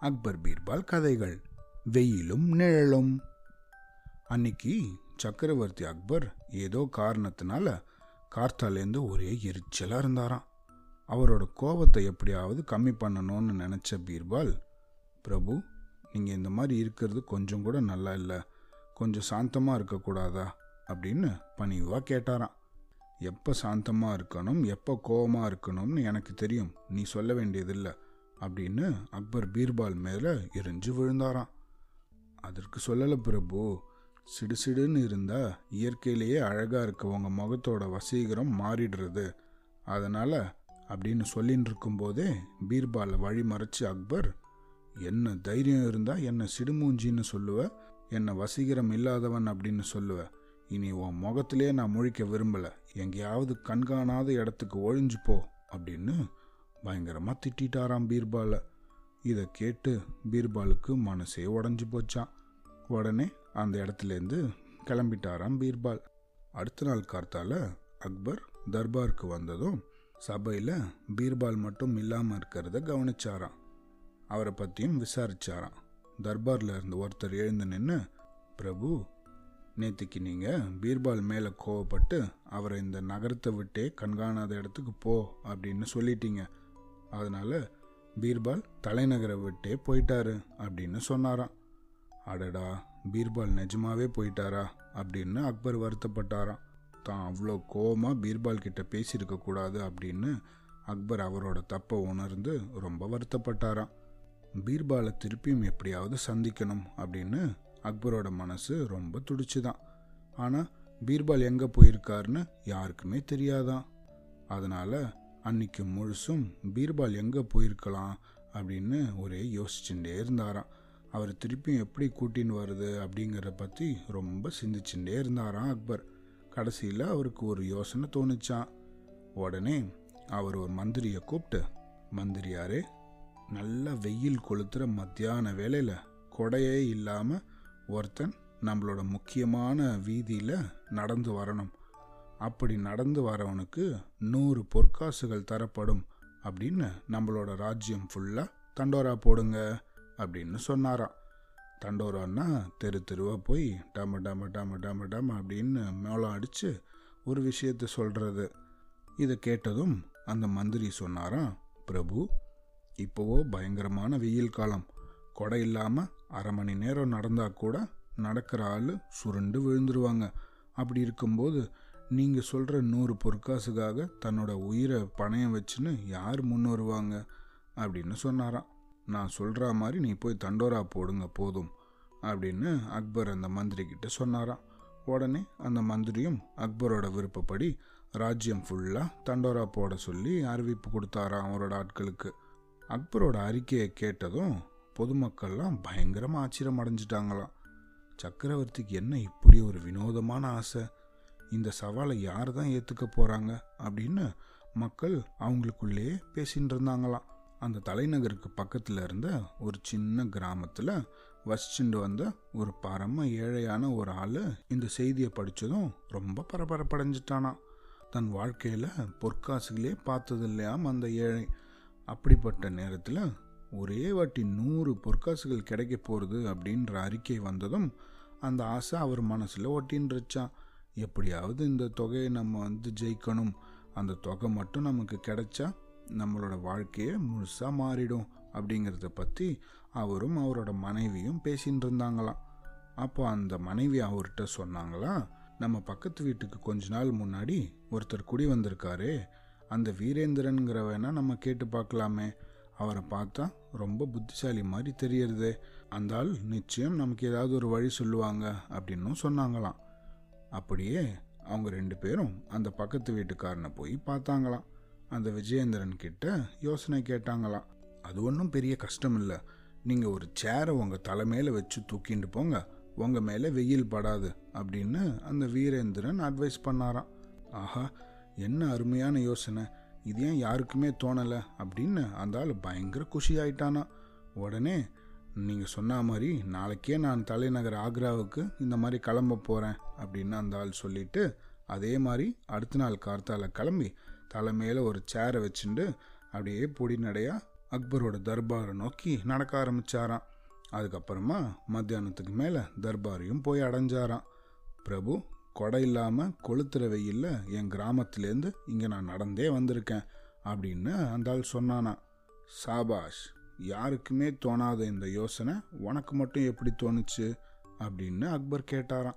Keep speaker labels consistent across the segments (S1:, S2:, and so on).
S1: அக்பர் பீர்பால் கதைகள். வெயிலும் நிழலும். அன்னைக்கு சக்கரவர்த்தி அக்பர் ஏதோ காரணத்தினால கார்த்தாலேருந்து ஒரே எரிச்சலாக இருந்தாராம். அவரோட கோபத்தை எப்படியாவது கம்மி பண்ணணும்னு நினச்ச பீர்பால் பிரபு நீங்கள் இந்த மாதிரி இருக்கிறது கொஞ்சம் கூட நல்லா இல்லை. கொஞ்சம் சாந்தமாக இருக்கக்கூடாதா அப்படின்னு பணிவாக கேட்டாராம். எப்போ சாந்தமாக இருக்கணும்? எப்போ கோபமாக இருக்கணும்னு எனக்கு தெரியும். நீ சொல்ல வேண்டியதில்லை. அப்படின்னு அக்பர் பீர்பால் மேலே எரிஞ்சு விழுந்தாராம். அதற்கு சொல்லலை பிரபு சிடுசிடுன்னு இருந்தால் இயற்கையிலேயே அழகாக இருக்க உங்கள் முகத்தோட வசீகரம் மாறிடுறது. அதனால் அப்படின்னு சொல்லின்னு இருக்கும்போதே பீர்பாலை வழி மறைச்சி அக்பர் என்ன தைரியம் இருந்தால் என்னை சிடுமூஞ்சின்னு சொல்லுவ என்னை வசீகரம் இல்லாதவன் அப்படின்னு சொல்லுவ. இனி உன் முகத்திலே நான் முழிக்க விரும்பலை. எங்கேயாவது கண்காணாத இடத்துக்கு ஒழிஞ்சு போ அப்படின்னு பயங்கரமாக திட்டாராம் பீர்பாலை. இதை கேட்டு பீர்பாலுக்கு மனசே உடஞ்சி போச்சான் உடனே அந்த இடத்துலேருந்து கிளம்பிட்டாராம் பீர்பால். அடுத்த நாள் கார்த்தால அக்பர் தர்பாருக்கு வந்ததும் சபையில் பீர்பால் மட்டும் இல்லாமல் இருக்கிறத கவனிச்சாராம். அவரை பற்றியும் விசாரிச்சாராம். தர்பாரில் இருந்து ஒருத்தர் எழுந்து நின்று பிரபு நேற்றுக்கு நீங்கள் பீர்பால் மேலே கோவப்பட்டு அவரை இந்த நகரத்தை விட்டே கண்காணாத இடத்துக்கு போ அப்படின்னு சொல்லிட்டீங்க. அதனால பீர்பால் தலைநகரை விட்டே போயிட்டாரு அப்படின்னு சொன்னாராம். அடடா பீர்பால் நிஜமாவே போயிட்டாரா அப்படின்னு அக்பர் வருத்தப்பட்டாராம். தான் அவ்வளோ கோவமாக பீர்பால் கிட்ட பேசியிருக்க கூடாது அப்படின்னு அக்பர் அவரோட தப்பை உணர்ந்து ரொம்ப வருத்தப்பட்டாராம். பீர்பாலை திருப்பியும் எப்படியாவது சந்திக்கணும் அப்படின்னு அக்பரோட மனசு ரொம்ப துடிச்சுதான். ஆனால் பீர்பால் எங்கே போயிருக்காருன்னு யாருக்குமே தெரியாதான். அதனால் அன்னைக்கு முழுசும் பீர்பால் எங்கே போயிருக்கலாம் அப்படின்னு ஒரே யோசிச்சுட்டே இருந்தாராம். அவர் திருப்பியும் எப்படி கூட்டின்னு வருது அப்படிங்கிறத பற்றி ரொம்ப சிந்திச்சுட்டே இருந்தாராம் அக்பர். கடைசியில் அவருக்கு ஒரு யோசனை தோணுச்சான் உடனே அவர் ஒரு மந்திரியை கூப்பிட்டு மந்திரியாரே நல்ல வெயில் கொளுத்துற மத்தியான வேலையில் கொடையே இல்லாமல் ஒருத்தன் நம்மளோட முக்கியமான வீதியில் நடந்து வரணும். அப்படி நடந்து வரவனுக்கு நூறு பொற்காசுகள் தரப்படும் அப்படின்னு நம்மளோட ராஜ்யம் ஃபுல்லாக தண்டோரா போடுங்க அப்படின்னு சொன்னாராம். தண்டோரான்னா தெரு தெருவாக போய் டம டம டம டம டம அப்படின்னு மேளம் அடித்து ஒரு விஷயத்த சொல்கிறது இதை கேட்டதும் அந்த மந்திரி சொன்னாராம் பிரபு இப்போவோ பயங்கரமான வெயில் காலம். கொடை இல்லாமல் அரை மணி நேரம் நடந்தால் கூட நடக்கிற ஆள் சுருண்டு விழுந்துருவாங்க. அப்படி இருக்கும்போது நீங்கள் சொல்கிற நூறு பொற்காசுக்காக தன்னோட உயிரை பணையம் வச்சுன்னு யார் முன் வருவாங்க? அப்படின்னு சொன்னாராம். நான் சொல்கிற மாதிரி நீ போய் தண்டோரா போடுங்க போதும் அப்படின்னு அக்பர் அந்த மந்திரி கிட்ட சொன்னாராம். உடனே அந்த மந்திரியும் அக்பரோட விருப்பப்படி ராஜ்யம் ஃபுல்லாக தண்டோரா போட சொல்லி அறிவிப்பு கொடுத்தாராம் அவரோட ஆட்களுக்கு. அக்பரோட அறிக்கையை கேட்டதும் பொதுமக்கள்லாம் பயங்கரமாக ஆச்சரியம் அடைஞ்சிட்டாங்களாம் சக்கரவர்த்திக்கு என்ன இப்படி ஒரு வினோதமான ஆசை? இந்த சவாலை யார் தான் ஏற்றுக்க போகிறாங்க அப்படின்னு மக்கள் அவங்களுக்குள்ளேயே பேசின்னு இருந்தாங்களாம். அந்த தலைநகருக்கு பக்கத்தில் இருந்த ஒரு சின்ன கிராமத்தில் வசிச்சுண்டு வந்த ஒரு பரம ஏழையான ஒரு ஆள் இந்த செய்தியை படித்ததும் ரொம்ப பரபரப்படைஞ்சிட்டானான் தன் வாழ்க்கையில் பொற்காசுகளே பார்த்தது இல்லையாம் அந்த ஏழை. அப்படிப்பட்ட நேரத்தில் ஒரே வாட்டி நூறு பொற்காசுகள் கிடைக்க போகிறது அப்படின்ற அறிக்கை வந்ததும் அந்த ஆசை அவர் மனசில் ஒட்டின்றுச்சான் எப்படியாவது இந்த தொகையை நம்ம வந்து ஜெயிக்கணும். அந்த தொகை மட்டும் நமக்கு கிடைச்சா நம்மளோட வாழ்க்கையே முழுசாக மாறிடும் அப்படிங்கிறத பற்றி அவரும் அவரோட மனைவியும் பேசின்னு இருந்தாங்களாம். அப்போ அந்த மனைவி அவர்கிட்ட சொன்னாங்களா நம்ம பக்கத்து வீட்டுக்கு கொஞ்ச நாள் முன்னாடி ஒருத்தர் குடி வந்திருக்காரு அந்த வீரேந்திரனுங்கிறவனா நம்ம கேட்டு பார்க்கலாமே. அவரை பார்த்தா ரொம்ப புத்திசாலி மாதிரி தெரியறது. அந்த ஆள் நிச்சயம் நமக்கு ஏதாவது ஒரு வழி சொல்லுவாங்க அப்படின்னும் சொன்னாங்களாம். அப்படியே அவங்க ரெண்டு பேரும் அந்த பக்கத்து வீட்டுக்காரனை போய் பார்த்தாங்களாம். அந்த விஜயேந்திரன் கிட்ட யோசனை கேட்டாங்களாம். அது ஒன்றும் பெரிய கஷ்டம் இல்லை. நீங்கள் ஒரு சேரை உங்கள் தலைமையில் வச்சு தூக்கிட்டு போங்க. உங்கள் மேலே வெயில் படாது அப்படின்னு அந்த வீரேந்திரன் அட்வைஸ் பண்ணாராம். ஆஹா என்ன அருமையான யோசனை. இது ஏன் யாருக்குமே தோணலை? அப்படின்னு அந்த ஆள் பயங்கர குஷி ஆயிட்டானா உடனே நீங்கள் சொன்ன மாதிரி நாளைக்கே நான் தலைநகர் ஆக்ராவுக்கு இந்த மாதிரி கிளம்ப போகிறேன் அப்படின்னு அந்த ஆள் சொல்லிவிட்டு அதே மாதிரி அடுத்த நாள் கார்த்தால கிளம்பி தலை மேலே ஒரு சேரை வச்சுட்டு அப்படியே பொடி நடையாக அக்பரோட தர்பாரை நோக்கி நடக்க ஆரம்பிச்சாராம். அதுக்கப்புறமா மத்தியானத்துக்கு மேலே தர்பாரையும் போய் அடைஞ்சாராம். பிரபு கொடை இல்லாமல் கொளுத்துற வெயில்ல என் கிராமத்துலேருந்து இங்கே நான் நடந்தே வந்திருக்கேன் அப்படின்னு அந்த ஆள் சொன்னானா சாபாஷ் யாருக்குமே தோணாத இந்த யோசனை உனக்கு மட்டும் எப்படி தோணுச்சு? அப்படின்னு அக்பர் கேட்டாராம்.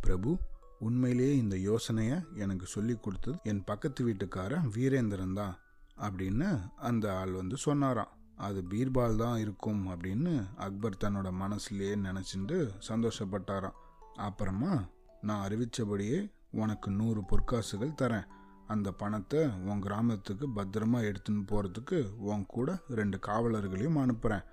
S1: பிரபு உண்மையிலேயே இந்த யோசனையை எனக்கு சொல்லி கொடுத்தது என் பக்கத்து வீட்டுக்காரன் வீரேந்திரன் தான் அப்படின்னு அந்த ஆள் வந்து சொன்னாராம். அது பீர்பால் தான் இருக்கும் அப்படின்னு அக்பர் தன்னோட மனசுலேயே நினச்சிட்டு சந்தோஷப்பட்டாராம். அப்புறமா நான் அறிவித்தபடியே உனக்கு நூறு பொற்காசுகள் தரேன். அந்த பணத்தை உன் கிராமத்துக்கு பத்திரமா எடுத்துன்னு போகிறதுக்கு உன் கூட ரெண்டு காவலர்களையும் அனுப்புகிறேன்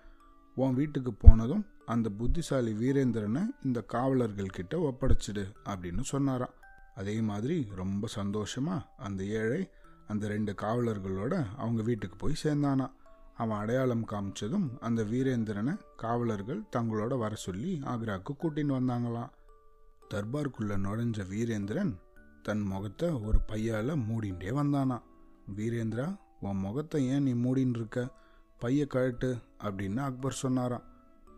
S1: உன் வீட்டுக்கு போனதும் அந்த புத்திசாலி வீரேந்திரனை இந்த காவலர்கள் கிட்ட ஒப்படைச்சிடு அப்படின்னு சொன்னாராம். அதே மாதிரி ரொம்ப சந்தோஷமாக அந்த ஏழை அந்த ரெண்டு காவலர்களோட அவங்க வீட்டுக்கு போய் சேர்ந்தானா அவன் அடையாளம் காமிச்சதும் அந்த வீரேந்திரனை காவலர்கள் தங்களோட வர சொல்லி ஆக்ராவுக்கு கூட்டின்னு வந்தாங்களாம். தர்பார்க்குள்ளே நுழைஞ்ச வீரேந்திரன் தன் முகத்தை ஒரு பையால் மூடிண்டே வந்தானா வீரேந்திரா உன் முகத்தை ஏன் நீ மூடின்னு இருக்க பைய கழட்டு அப்படின்னு அக்பர் சொன்னாராம்.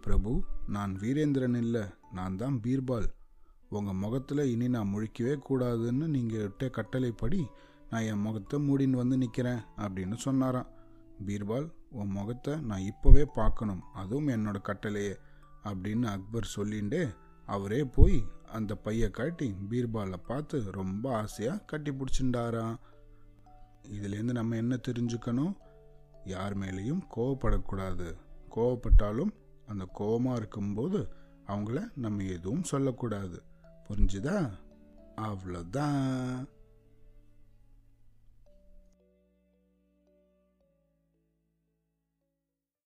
S1: பிரபு நான் வீரேந்திரன் இல்லை நான் தான் பீர்பால். உங்கள் முகத்தில் இனி நான் முழிக்கவே கூடாதுன்னு நீங்கள் விட்ட கட்டளைப்படி நான் என் முகத்தை மூடின்னு வந்து நிற்கிறேன் அப்படின்னு சொன்னாராம். பீர்பால் உன் முகத்தை நான் இப்போவே பார்க்கணும் அதுவும் என்னோட கட்டளையே அப்படின்னு அக்பர் சொல்லிண்டே அவரே போய் அந்த பைய காட்டி பீர்பாலை பார்த்து ரொம்ப ஆசையாக கட்டி பிடிச்சிண்டாராம் இதுலேருந்து நம்ம என்ன தெரிஞ்சுக்கணும்? யார் மேலேயும் கோவப்படக்கூடாது. கோவப்பட்டாலும் அந்த கோவமாக இருக்கும்போது அவங்கள நம்ம எதுவும் சொல்லக்கூடாது. புரிஞ்சுதா? அவ்வளோதான்.